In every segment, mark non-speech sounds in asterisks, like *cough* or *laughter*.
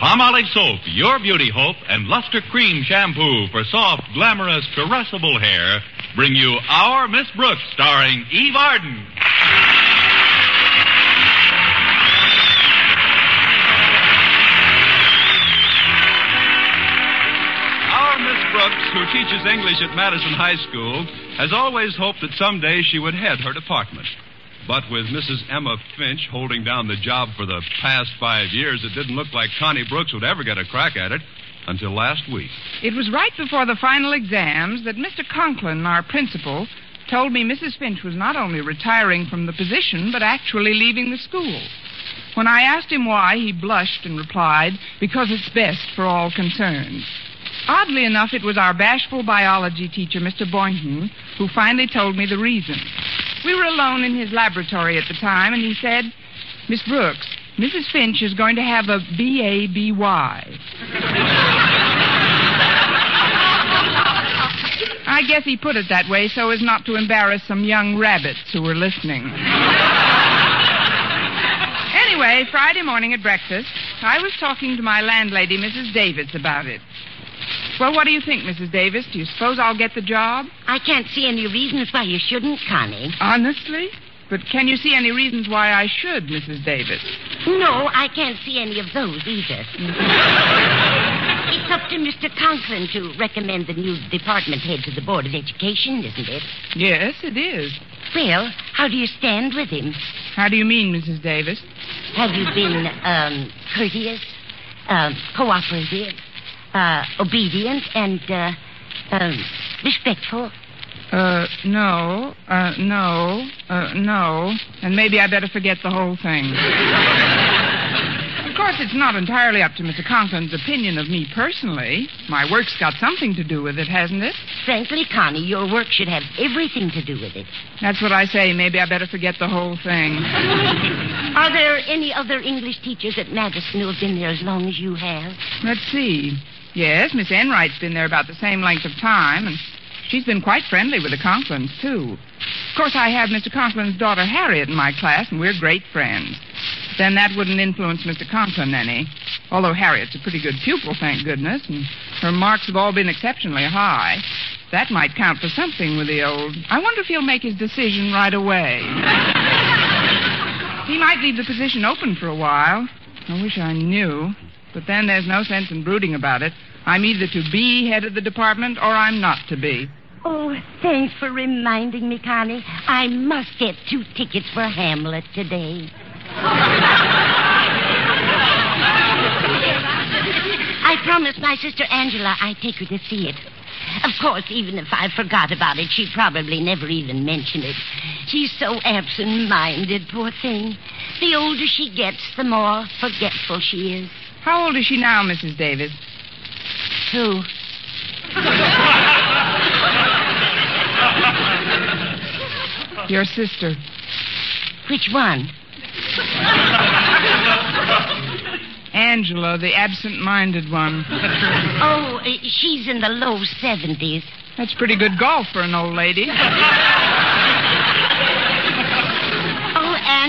Palmolive soap, your beauty hope, and Luster Cream shampoo for soft, glamorous, caressable hair bring you Our Miss Brooks, starring Eve Arden. Our Miss Brooks, who teaches English at Madison High School, has always hoped that someday she would head her department. But with Mrs. Emma Finch holding down the job for the past five years, it didn't look like Connie Brooks would ever get a crack at it until last week. It was right before the final exams that Mr. Conklin, our principal, told me Mrs. Finch was not only retiring from the position, but actually leaving the school. When I asked him why, he blushed and replied, because it's best for all concerned. Oddly enough, it was our bashful biology teacher, Mr. Boynton, who finally told me the reason. We were alone in his laboratory at the time, and he said, Miss Brooks, Mrs. Finch is going to have a B-A-B-Y. I guess he put it that way so as not to embarrass some young rabbits who were listening. anyway, Friday morning at breakfast, I was talking to my landlady, Mrs. Davis, about it. Well, what do you think, Mrs. Davis? Do you suppose I'll get the job? I can't see any reasons why you shouldn't, Connie. Honestly? But can you see any reasons why I should, Mrs. Davis? No, I can't see any of those either. *laughs* it's up to Mr. Conklin to recommend the new department head to the Board of Education, isn't it? Yes, it is. Well, how do you stand with him? How do you mean, Mrs. Davis? Have you been um, courteous, uh, cooperative, uh, obedient, and uh, um, respectful? Uh, no, uh, no, uh, no. And maybe I better forget the whole thing. of course, it's not entirely up to Mr. Conklin's opinion of me personally. My work's got something to do with it, hasn't it? Frankly, Connie, your work should have everything to do with it. That's what I say. Maybe I better forget the whole thing. *laughs* Are there any other English teachers at Madison who have been there as long as you have? Let's see. Yes, Miss Enright's been there about the same length of time, and she's been quite friendly with the Conklins, too. Of course, I have Mr. Conklin's daughter Harriet in my class, and we're great friends. Then that wouldn't influence Mr. Conklin any. Although Harriet's a pretty good pupil, thank goodness, and her marks have all been exceptionally high. That might count for something with the old. I wonder if he'll make his decision right away. *laughs* he might leave the position open for a while. I wish I knew. But then there's no sense in brooding about it. I'm either to be head of the department or I'm not to be. Oh, thanks for reminding me, Connie. I must get two tickets for Hamlet today. I promised my sister Angela I'd take her to see it. Of course, even if I forgot about it, she'd probably never even mention it. She's so absent minded, poor thing. The older she gets, the more forgetful she is. How old is she now, Mrs. Davis? Who? *laughs* Your sister. Which one? Angela, the absent minded one. Oh, she's in the low 70s. That's pretty good golf for an old lady. *laughs*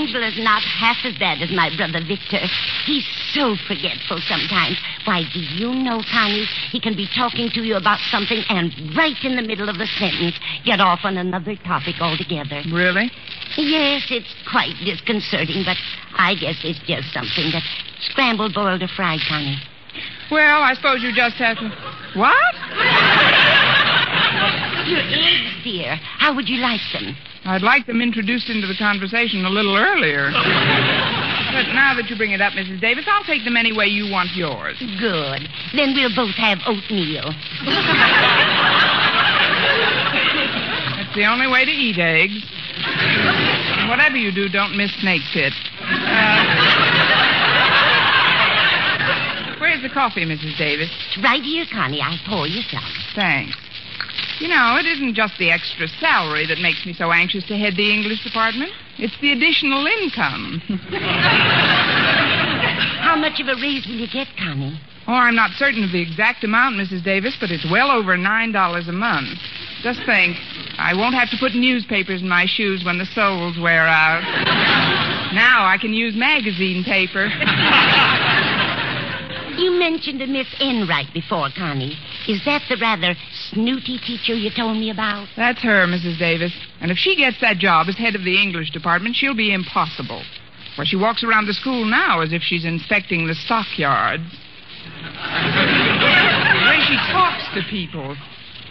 Angela's not half as bad as my brother Victor. He's so forgetful sometimes. Why, do you know, Connie, he can be talking to you about something and right in the middle of the sentence get off on another topic altogether. Really? Yes, it's quite disconcerting, but I guess it's just something that scrambled, boiled, or fried, Connie. Well, I suppose you just have to. What? *laughs* Your eggs, dear. How would you like them? I'd like them introduced into the conversation a little earlier. But now that you bring it up, Mrs. Davis, I'll take them any way you want yours. Good. Then we'll both have oatmeal. That's the only way to eat eggs. And whatever you do, don't miss snake pit. Uh, where's the coffee, Mrs. Davis? It's right here, Connie. I'll pour you some. Thanks. You know, it isn't just the extra salary that makes me so anxious to head the English department. It's the additional income. *laughs* How much of a raise will you get, Connie? oh, I'm not certain of the exact amount, Mrs. Davis, but it's well over $9 a month. Just think, I won't have to put newspapers in my shoes when the soles wear out. now I can use magazine paper. *laughs* You mentioned a Miss Enright before, Connie. Is that the rather snooty teacher you told me about? That's her, Mrs. Davis. And if she gets that job as head of the English department, she'll be impossible. For she walks around the school now as if she's inspecting the stockyards. the way she talks to people.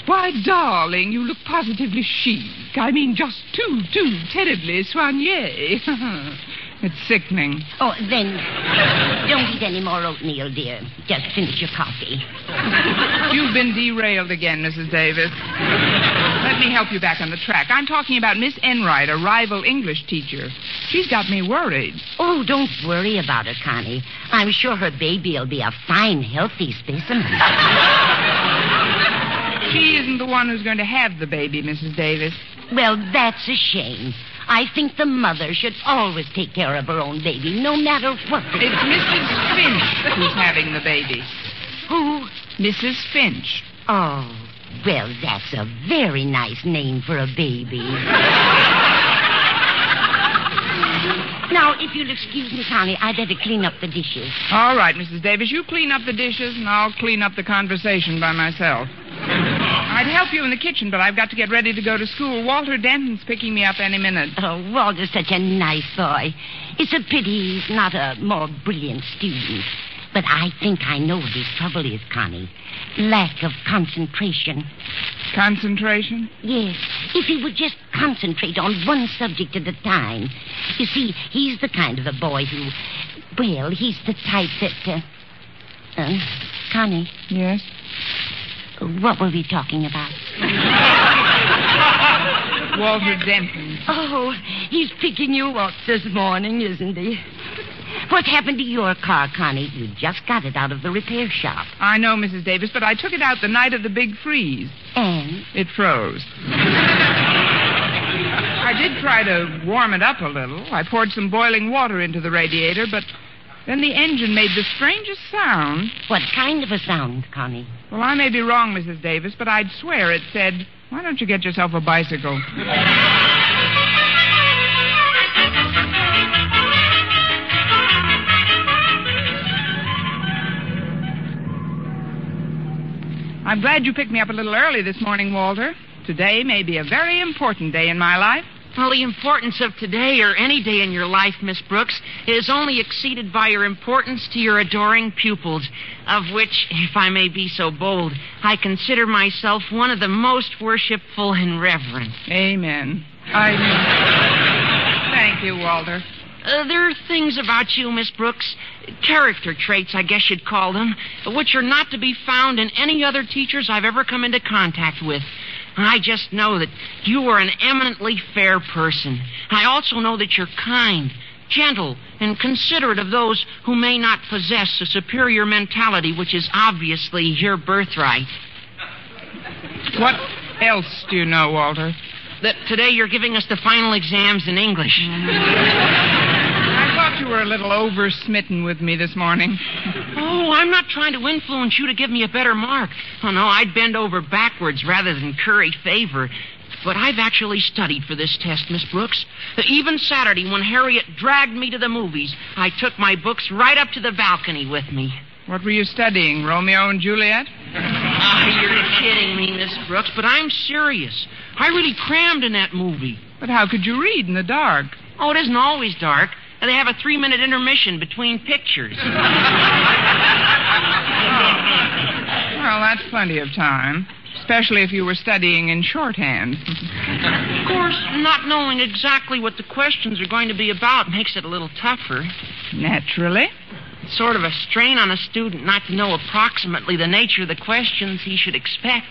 Why, darling, you look positively chic. I mean, just too, too terribly soigné. *laughs* it's sickening. Oh, then don't eat any more oatmeal, dear. Just finish your coffee. *laughs* You've been derailed again, Mrs. Davis. Let me help you back on the track. I'm talking about Miss Enright, a rival English teacher. She's got me worried. Oh, don't worry about her, Connie. I'm sure her baby will be a fine, healthy specimen. She isn't the one who's going to have the baby, Mrs. Davis. Well, that's a shame. I think the mother should always take care of her own baby, no matter what. It's Mrs. Finch who's having the baby. Who? Mrs. Finch. Oh, well, that's a very nice name for a baby. *laughs* now, if you'll excuse me, Connie, I'd better clean up the dishes. All right, Mrs. Davis, you clean up the dishes, and I'll clean up the conversation by myself. I'd help you in the kitchen, but I've got to get ready to go to school. Walter Denton's picking me up any minute. Oh, Walter's such a nice boy. It's a pity he's not a more brilliant student. But I think I know what his trouble is, Connie. Lack of concentration. Concentration? Yes, if he would just concentrate on one subject at a time. You see, he's the kind of a boy who, well, he's the type that. Uh, uh, Connie, Yes. What were we talking about? *laughs* Walter Denton. Oh, he's picking you up this morning, isn't he? What happened to your car, Connie? You just got it out of the repair shop. I know, Mrs. Davis, but I took it out the night of the big freeze. And? It froze. I did try to warm it up a little. I poured some boiling water into the radiator, but then the engine made the strangest sound. What kind of a sound, Connie? Well, I may be wrong, Mrs. Davis, but I'd swear it said, Why don't you get yourself a bicycle? I'm glad you picked me up a little early this morning, Walter. Today may be a very important day in my life. Well, the importance of today or any day in your life, Miss Brooks, is only exceeded by your importance to your adoring pupils, of which, if I may be so bold, I consider myself one of the most worshipful and reverent. Amen. I. Thank you, Walter. Uh, there are things about you, Miss Brooks, character traits, I guess you'd call them, which are not to be found in any other teachers I've ever come into contact with. I just know that you are an eminently fair person. I also know that you're kind, gentle, and considerate of those who may not possess a superior mentality, which is obviously your birthright. What else do you know, Walter? That today you're giving us the final exams in English. *laughs* I thought you were a little over smitten with me this morning. *laughs* Oh, I'm not trying to influence you to give me a better mark. Oh, no, I'd bend over backwards rather than curry favor. But I've actually studied for this test, Miss Brooks. Even Saturday, when Harriet dragged me to the movies, I took my books right up to the balcony with me. What were you studying, Romeo and Juliet? *laughs* Ah, you're kidding me, Miss Brooks, but I'm serious. I really crammed in that movie. But how could you read in the dark? Oh, it isn't always dark. They have a three minute intermission between pictures. *laughs* Well, that's plenty of time, especially if you were studying in shorthand. Of course, not knowing exactly what the questions are going to be about makes it a little tougher. Naturally. It's sort of a strain on a student not to know approximately the nature of the questions he should expect.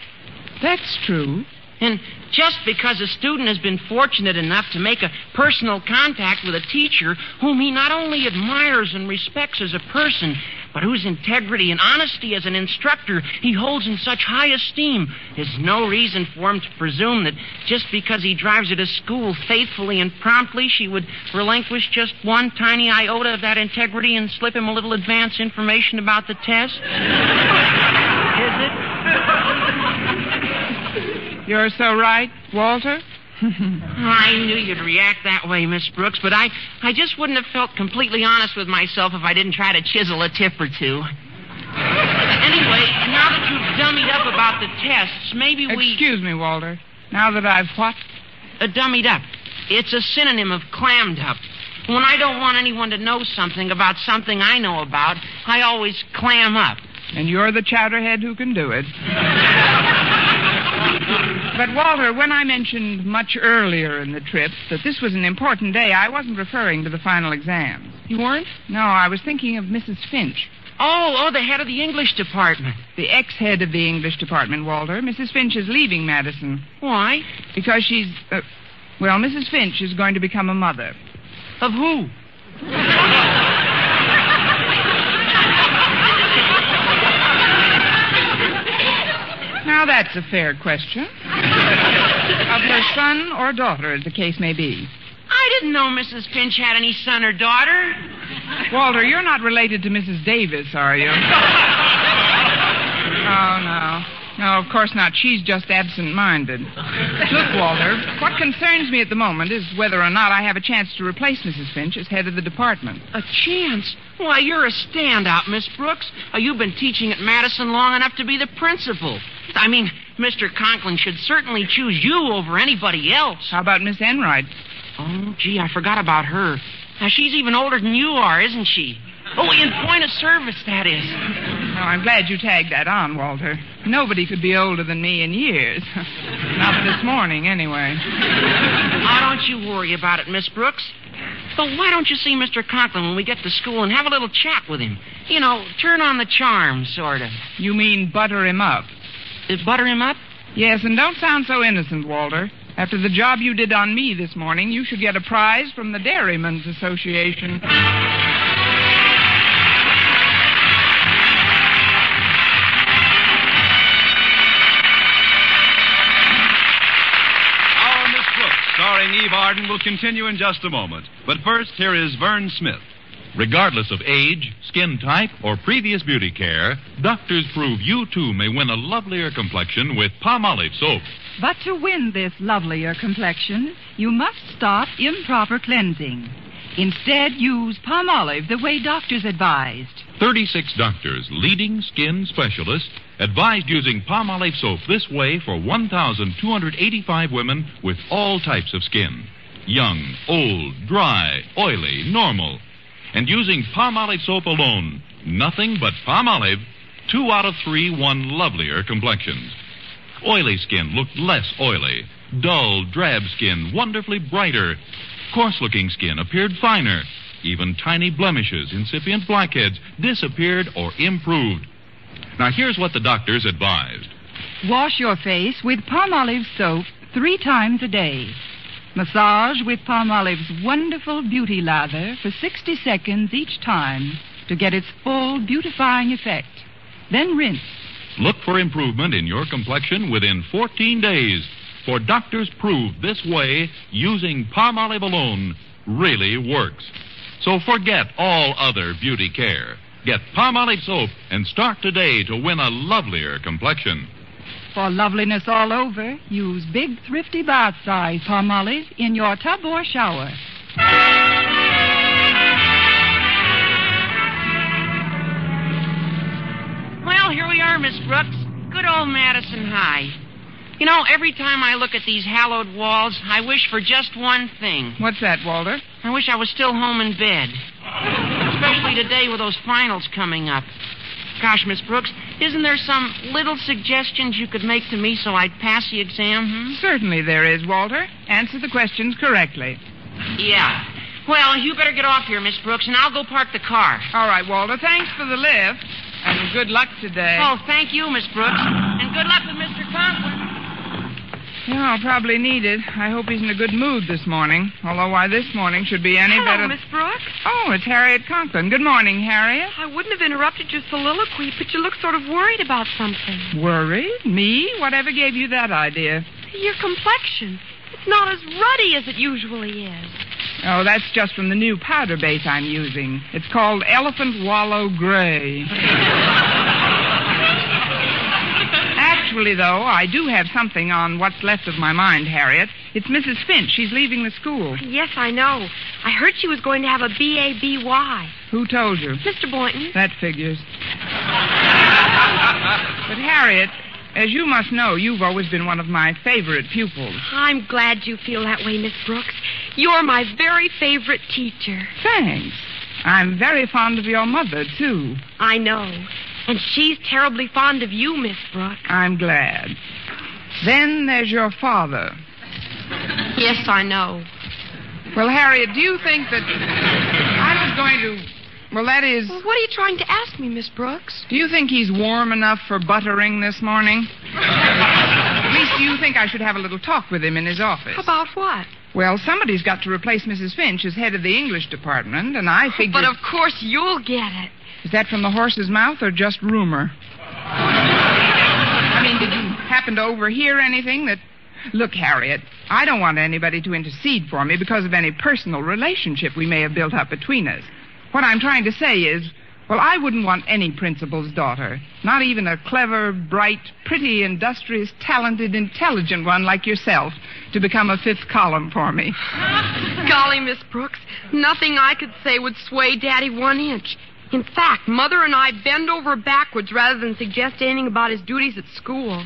That's true. And just because a student has been fortunate enough to make a personal contact with a teacher whom he not only admires and respects as a person, but whose integrity and honesty as an instructor he holds in such high esteem, is no reason for him to presume that just because he drives her to school faithfully and promptly, she would relinquish just one tiny iota of that integrity and slip him a little advance information about the test. *laughs* is it? You're so right, Walter. *laughs* I knew you'd react that way, Miss Brooks, but I, I just wouldn't have felt completely honest with myself if I didn't try to chisel a tip or two. Anyway, now that you've dummied up about the tests, maybe we. Excuse me, Walter. Now that I've what? Uh, dummied up. It's a synonym of clammed up. When I don't want anyone to know something about something I know about, I always clam up. And you're the chowderhead who can do it. *laughs* but, Walter, when I mentioned much earlier in the trip that this was an important day, I wasn't referring to the final exams. You weren't? No, I was thinking of Mrs. Finch. Oh, oh, the head of the English department. The ex head of the English department, Walter. Mrs. Finch is leaving Madison. Why? Because she's. Uh, well, Mrs. Finch is going to become a mother. Of who? Now, that's a fair question. of her son or daughter, as the case may be. I didn't know Mrs. Finch had any son or daughter. Walter, you're not related to Mrs. Davis, are you? *laughs* oh, no. No, of course not. She's just absent minded. Look, Walter, what concerns me at the moment is whether or not I have a chance to replace Mrs. Finch as head of the department. A chance? Why, you're a standout, Miss Brooks. Uh, you've been teaching at Madison long enough to be the principal. I mean, Mr. Conklin should certainly choose you over anybody else. How about Miss Enright? Oh, gee, I forgot about her. Now, she's even older than you are, isn't she? Oh, in point of service, that is. Oh, I'm glad you tagged that on, Walter. Nobody could be older than me in years. *laughs* Not this morning, anyway. Oh, don't you worry about it, Miss Brooks. But why don't you see Mr. Conklin when we get to school and have a little chat with him? You know, turn on the charm, sort of. You mean butter him up? Uh, butter him up? Yes, and don't sound so innocent, Walter. After the job you did on me this morning, you should get a prize from the Dairymen's Association. Starring Eve Arden, will continue in just a moment. But first, here is Vern Smith. Regardless of age, skin type, or previous beauty care, doctors prove you too may win a lovelier complexion with Palmolive soap. But to win this lovelier complexion, you must stop improper cleansing. Instead, use Palmolive the way doctors advised. 36 doctors, leading skin specialists, advised using Palmolive soap this way for 1,285 women with all types of skin young, old, dry, oily, normal. And using Palmolive soap alone, nothing but Palmolive, two out of three won lovelier complexions. Oily skin looked less oily. Dull, drab skin wonderfully brighter. Coarse looking skin appeared finer. Even tiny blemishes, incipient blackheads, disappeared or improved. Now, here's what the doctors advised. Wash your face with Palmolive soap three times a day. Massage with Palmolive's wonderful beauty lather for 60 seconds each time to get its full beautifying effect. Then rinse. Look for improvement in your complexion within 14 days. For doctors prove this way, using Palmolive alone really works. So forget all other beauty care. Get Palmolive soap and start today to win a lovelier complexion. For loveliness all over, use big, thrifty bath size Palmolive in your tub or shower. Well, here we are, Miss Brooks. Good old Madison High. You know, every time I look at these hallowed walls, I wish for just one thing. What's that, Walter? I wish I was still home in bed. Especially today with those finals coming up. Gosh, Miss Brooks, isn't there some little suggestions you could make to me so I'd pass the exam? Hmm? Certainly there is, Walter. Answer the questions correctly. Yeah. Well, you better get off here, Miss Brooks, and I'll go park the car. All right, Walter. Thanks for the lift. And good luck today. Oh, thank you, Miss Brooks. And good luck with Mr. Conklin. Yeah, I'll probably need it. I hope he's in a good mood this morning. Although why this morning should be any better. Hello, better. Miss Brooks. Oh, it's Harriet Conklin. Good morning, Harriet. I wouldn't have interrupted your soliloquy, but you look sort of worried about something. Worried? Me? Whatever gave you that idea? Your complexion. It's not as ruddy as it usually is. Oh, that's just from the new powder base I'm using. It's called Elephant Wallow Gray. *laughs* Actually, though, I do have something on what's left of my mind, Harriet. It's Mrs. Finch. She's leaving the school. Yes, I know. I heard she was going to have a B-A-B-Y. Who told you? Mr. Boynton. That figures. But, Harriet, as you must know, you've always been one of my favorite pupils. I'm glad you feel that way, Miss Brooks. You're my very favorite teacher. Thanks. I'm very fond of your mother, too. I know. And she's terribly fond of you, Miss Brooks. I'm glad. Then there's your father. Yes, I know. Well, Harriet, do you think that I was going to. Well, that is. Well, what are you trying to ask me, Miss Brooks? Do you think he's warm enough for buttering this morning? At least, do you think I should have a little talk with him in his office? About what? Well, somebody's got to replace Mrs. Finch as head of the English department, and I *laughs* figure. But of course you'll get it. Is that from the horse's mouth or just rumor? I mean, did you happen to overhear anything that. Look, Harriet, I don't want anybody to intercede for me because of any personal relationship we may have built up between us. What I'm trying to say is, well, I wouldn't want any principal's daughter, not even a clever, bright, pretty, industrious, talented, intelligent one like yourself, to become a fifth column for me. *laughs* Golly, Miss Brooks, nothing I could say would sway Daddy one inch. In fact, Mother and I bend over backwards rather than suggest anything about his duties at school.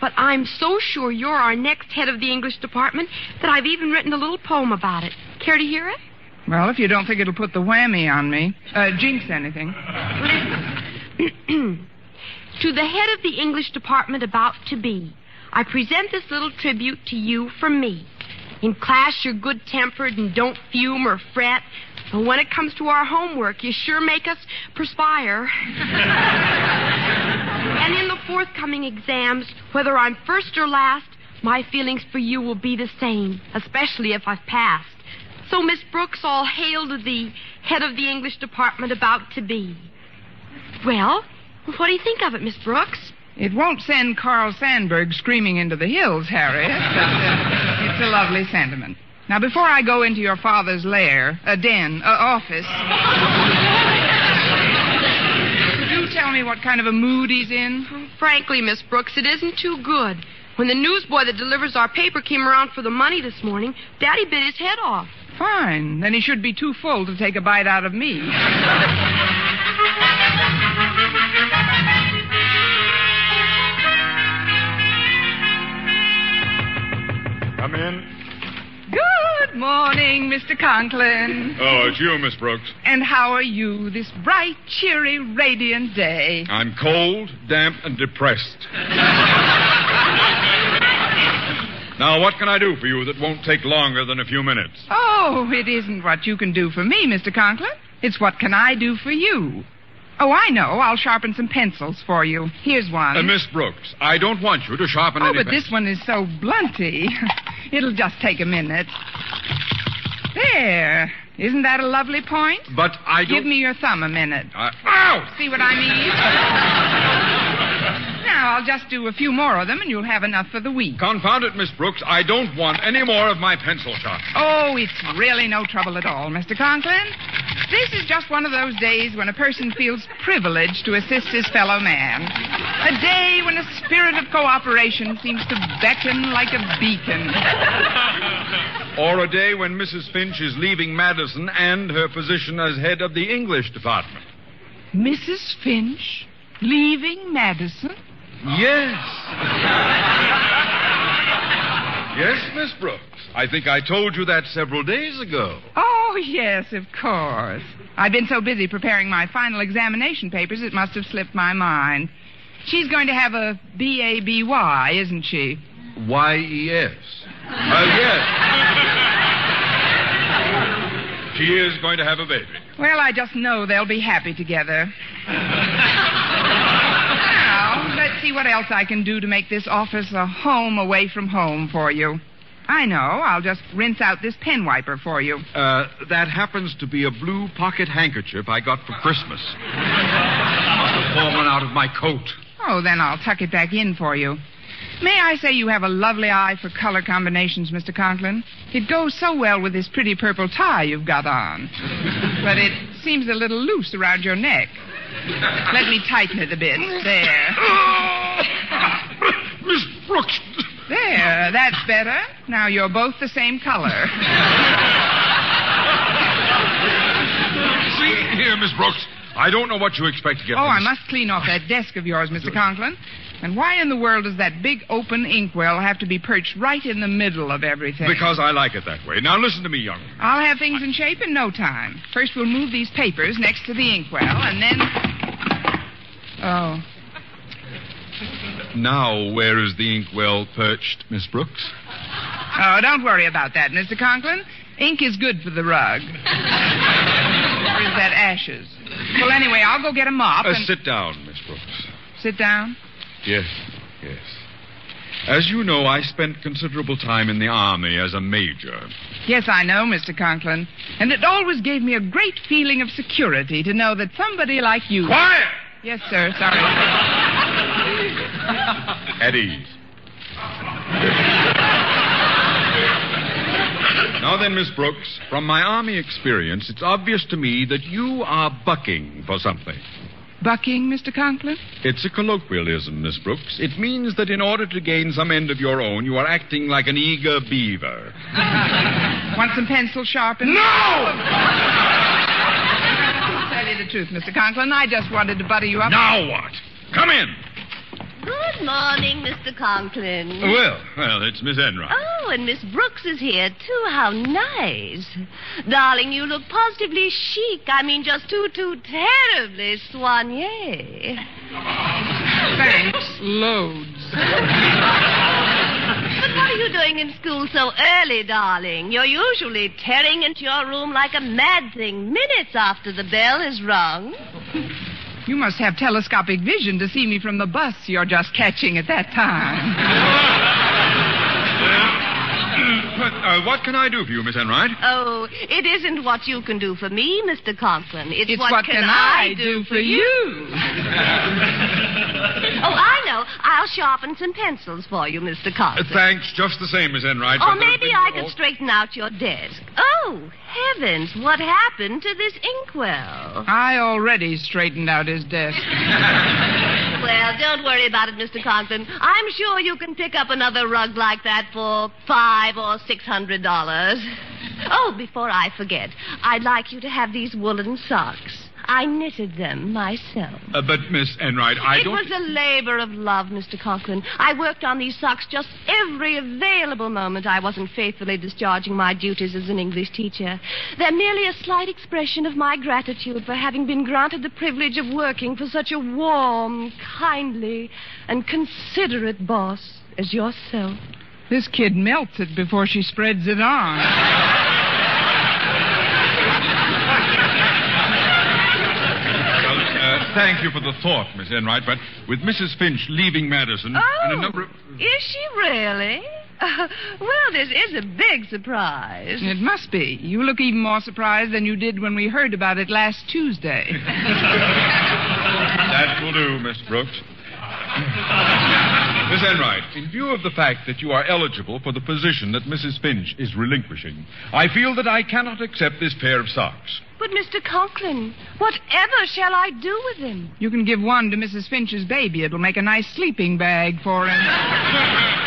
But I'm so sure you're our next head of the English department that I've even written a little poem about it. Care to hear it? Well, if you don't think it'll put the whammy on me, uh, jinx anything. *clears throat* to the head of the English department about to be, I present this little tribute to you from me. In class, you're good tempered and don't fume or fret. But when it comes to our homework, you sure make us perspire. *laughs* and in the forthcoming exams, whether I'm first or last, my feelings for you will be the same, especially if I've passed. So, Miss Brooks, all hail to the head of the English department about to be. Well, what do you think of it, Miss Brooks? It won't send Carl Sandburg screaming into the hills, Harriet. But, *laughs* uh, it's a lovely sentiment. Now, before I go into your father's lair, a den, a office, could you tell me what kind of a mood he's in? Frankly, Miss Brooks, it isn't too good. When the newsboy that delivers our paper came around for the money this morning, Daddy bit his head off. Fine. Then he should be too full to take a bite out of me. *laughs* morning, Mr. Conklin. Oh, it's you, Miss Brooks. And how are you this bright, cheery, radiant day? I'm cold, damp, and depressed. now, what can I do for you that won't take longer than a few minutes? Oh, it isn't what you can do for me, Mr. Conklin. It's what can I do for you. Oh, I know. I'll sharpen some pencils for you. Here's one. Uh, Miss Brooks, I don't want you to sharpen oh, any but pen- this one is so blunty. *laughs* It'll just take a minute. There. Isn't that a lovely point? But I don't. Give me your thumb a minute. I... Ow! See what I mean? Now, I'll just do a few more of them, and you'll have enough for the week. Confound it, Miss Brooks. I don't want any more of my pencil sharpening. Oh, it's really no trouble at all, Mr. Conklin. This is just one of those days when a person feels privileged to assist his fellow man. A day when a spirit of cooperation seems to beckon like a beacon. *laughs* Or a day when Mrs. Finch is leaving Madison and her position as head of the English department. Mrs. Finch leaving Madison? Yes. yes, Miss Brooks. I think I told you that several days ago. Oh, yes, of course. I've been so busy preparing my final examination papers, it must have slipped my mind. She's going to have a B-A-B-Y, isn't she? Y-E-S. Uh, yes. she is going to have a baby. Well, I just know they'll be happy together. *laughs* see what else I can do to make this office a home away from home for you. I know. I'll just rinse out this pen wiper for you. Uh, that happens to be a blue pocket handkerchief I got for Christmas. Must have fallen out of my coat. Oh, then I'll tuck it back in for you. May I say you have a lovely eye for color combinations, Mr. Conklin? It goes so well with this pretty purple tie you've got on. but it seems a little loose around your neck. Let me tighten it a bit. There. *laughs* Miss Brooks. There, that's better. Now you're both the same color. See here, Miss Brooks. I don't know what you expect to get. Oh, I this- must clean off that desk of yours, Mr. Conklin. And why in the world does that big open inkwell have to be perched right in the middle of everything? Because I like it that way. Now listen to me, young. I'll have things in shape in no time. First, we'll move these papers next to the inkwell, and then. Oh. Now, where is the inkwell perched, Miss Brooks? Oh, don't worry about that, Mr. Conklin. Ink is good for the rug. or is that ashes? Well, anyway, I'll go get a mop Uh, and... sit down, Miss Brooks. Sit down. Yes, yes. As you know, I spent considerable time in the Army as a major. Yes, I know, Mr. Conklin. And it always gave me a great feeling of security to know that somebody like you... Quiet! Yes, sir. Sorry. *laughs* At ease. Now then, Miss Brooks, from my Army experience, it's obvious to me that you are bucking for something. Bucking, Mr. Conklin? It's a colloquialism, Miss Brooks. It means that in order to gain some end of your own, you are acting like an eager beaver. *laughs* Want some pencil sharpened? No! Tell you the truth, Mr. Conklin. I just wanted to butter you up. Now what? Come in. Good morning, Mr. Conklin. Well, well, it's Miss Enright. Oh, and Miss Brooks is here, too. How nice. Darling, you look positively chic. I mean, just too, too terribly soigné. Thanks. Loads. But what are you doing in school so early, darling? You're usually tearing into your room like a mad thing minutes after the bell is rung. You must have telescopic vision to see me from the bus you're just catching at that time. *laughs* But, uh, what can I do for you, Miss Enright? Oh, it isn't what you can do for me, Mr. Conklin. It's, It's what, can I do for you? *laughs* Oh, I know. I'll sharpen some pencils for you, Mr. Uh, Conklin. thanks, just the same, Miss Enright. Or maybe I could oh, straighten out your desk. Oh, heavens, what happened to this inkwell? I already straightened out his desk. *laughs* Well, don't worry about it, Mr. Conklin. I'm sure you can pick up another rug like that for five or six hundred dollars. Oh, before I forget, I'd like you to have these woolen socks. I knitted them myself. Uh, but, Miss Enright, I it don't... It was a labor of love, Mr. Conklin. I worked on these socks just every available moment I wasn't faithfully discharging my duties as an English teacher. They're merely a slight expression of my gratitude for having been granted the privilege of working for such a warm, kindly, and considerate boss as yourself. This kid melts it before she spreads it on. Well, uh, thank you for the thought, Miss Enright, but with Mrs. Finch leaving Madison Oh, and a number of... is she really? *laughs* well, this is a big surprise. It must be. You look even more surprised than you did when we heard about it last Tuesday. *laughs* That will do, Miss Brooks. Miss Enright, in view of the fact that you are eligible for the position that Mrs. Finch is relinquishing, I feel that I cannot accept this pair of socks. But, Mr. Conklin, whatever shall I do with them? You can give one to Mrs. Finch's baby. It'll make a nice sleeping bag for him. *laughs*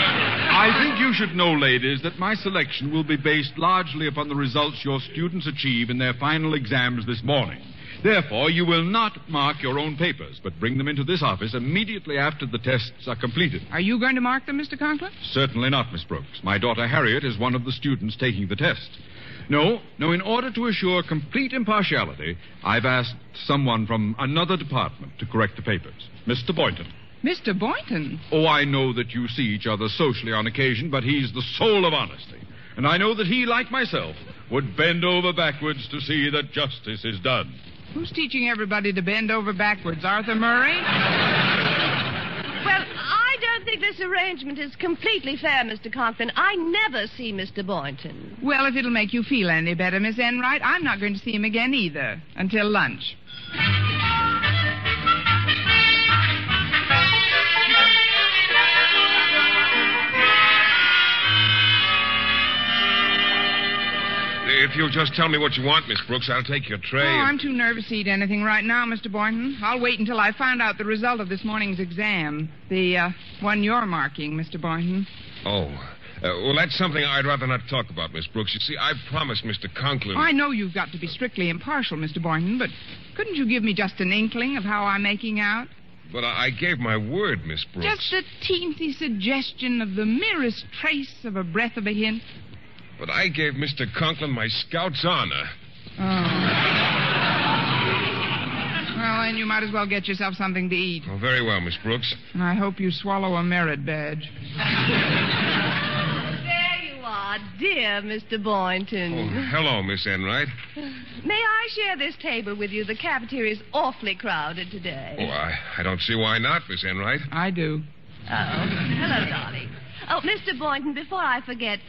I think you should know, ladies, that my selection will be based largely upon the results your students achieve in their final exams this morning. Therefore, you will not mark your own papers, but bring them into this office immediately after the tests are completed. Are you going to mark them, Mr. Conklin? Certainly not, Miss Brooks. My daughter Harriet is one of the students taking the test. No, no, in order to assure complete impartiality, I've asked someone from another department to correct the papers. Mr. Boynton. Mr. Boynton? Oh, I know that you see each other socially on occasion, but he's the soul of honesty. And I know that he, like myself, would bend over backwards to see that justice is done. Who's teaching everybody to bend over backwards? Arthur Murray? Well, I don't think this arrangement is completely fair, Mr. Conklin. I never see Mr. Boynton. Well, if it'll make you feel any better, Miss Enright, I'm not going to see him again either until lunch. If you'll just tell me what you want, Miss Brooks, I'll take your tray. Oh, and- I'm too nervous to eat anything right now, Mr. Boynton. I'll wait until I find out the result of this morning's exam. The uh, one you're marking, Mr. Boynton. Oh, Uh, well, that's something I'd rather not talk about, Miss Brooks. You see, I promised Mr. Conklin. I know you've got to be strictly impartial, Mr. Boynton, but couldn't you give me just an inkling of how I'm making out? But I I gave my word, Miss Brooks. Just a teensy suggestion of the merest trace of a breath of a hint. But I gave Mr. Conklin my scout's honor. Oh. Well, then you might as well get yourself something to eat. Oh, very well, Miss Brooks. And I hope you swallow a merit badge. There you are, dear Mr. Boynton. Oh, hello, Miss Enright. May I share this table with you? The cafeteria is awfully crowded today. Oh, I, I don't see why not, Miss Enright. I do. Oh, hello, darling. Oh, Mr. Boynton, before I forget,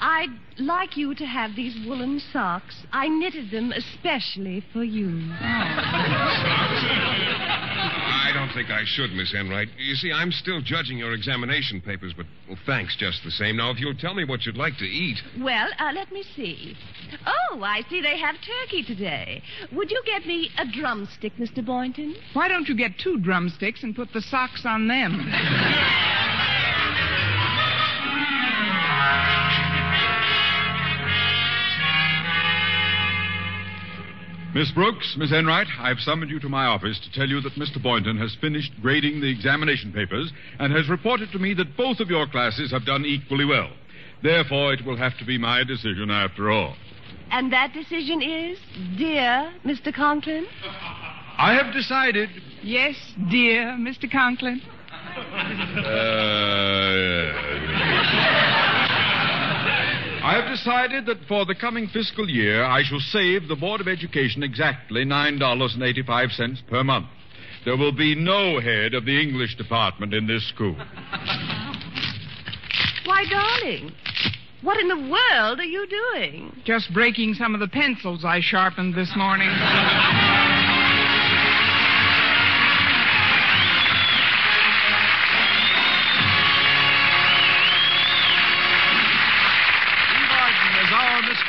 I'd like you to have these woolen socks. I knitted them especially for you. *laughs* I don't think I should, Miss Enright. You see, I'm still judging your examination papers, but well, thanks just the same. Now, if you'll tell me what you'd like to eat. Well, uh, let me see. Oh, I see they have turkey today. Would you get me a drumstick, Mr. Boynton? Why don't you get two drumsticks and put the socks on them? *laughs* Miss Brooks, Miss Enright, I've summoned you to my office to tell you that Mr. Boynton has finished grading the examination papers and has reported to me that both of your classes have done equally well. Therefore, it will have to be my decision after all. And that decision is, dear Mr. Conklin? I have decided. Yes, dear Mr. Conklin. Uh, I have decided that for the coming fiscal year, I shall save the Board of Education exactly $9.85 per month. There will be no head of the English department in this school. *laughs* Why, darling, what in the world are you doing? Just breaking some of the pencils I sharpened this morning. *laughs*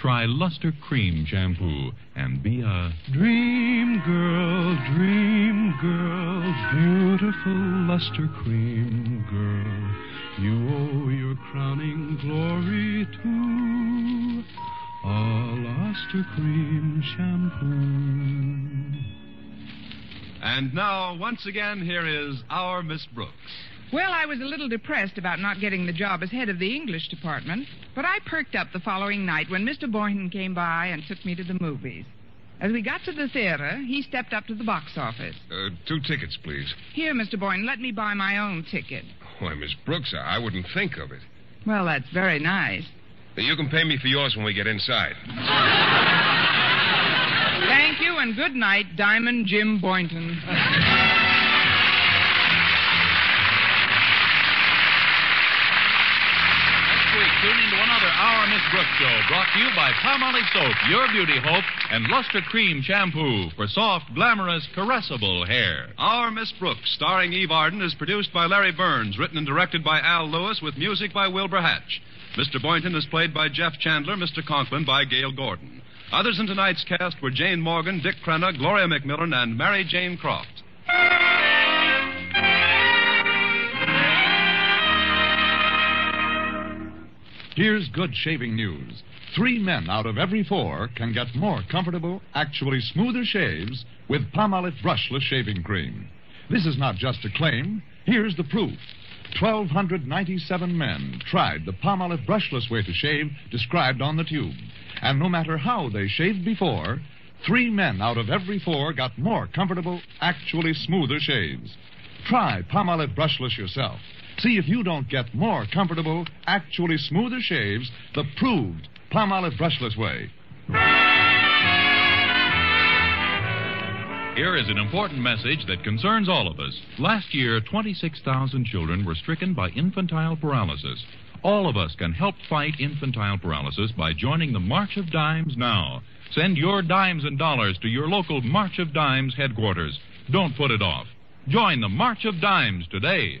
try Luster Cream Shampoo and be a Dream girl, dream girl, beautiful luster cream girl. You owe your crowning glory to a luster cream shampoo. and now, once again, here is our Miss Brooks. Well, I was a little depressed about not getting the job as head of the English department, but I perked up the following night when Mr. Boynton came by and took me to the movies. As we got to the theater, he stepped up to the box office. Uh, two tickets, please. Here, Mr. Boynton, let me buy my own ticket. Why, Miss Brooks, I I wouldn't think of it. Well, that's very nice. You can pay me for yours when we get inside. Thank you and good night, Diamond Jim Boynton. Miss Brooks show brought to you by Palmolive Soap, Your Beauty Hope, and Luster Cream Shampoo for soft, glamorous, caressable hair. Our Miss Brooks, starring Eve Arden, is produced by Larry Berns, written and directed by Al Lewis, with music by Wilbur Hatch. Mr. Boynton is played by Jeff Chandler, Mr. Conklin by Gale Gordon. Others in tonight's cast were Jane Morgan, Dick Crenna, Gloria McMillan, and Mary Jane Croft. Here's good shaving news. Three men out of every four can get more comfortable, actually smoother shaves with Palmolive brushless shaving cream. This is not just a claim. Here's the proof. 1,297 men tried the Palmolive brushless way to shave described on the tube. And no matter how they shaved before, three men out of every four got more comfortable, actually smoother shaves. Try Palmolive Brushless yourself. See if you don't get more comfortable, actually smoother shaves the proved Palmolive Brushless way. Here is an important message that concerns all of us. Last year, 26,000 children were stricken by infantile paralysis. All of us can help fight infantile paralysis by joining the March of Dimes now. Send your dimes and dollars to your local March of Dimes headquarters. Don't put it off. Join the March of Dimes today.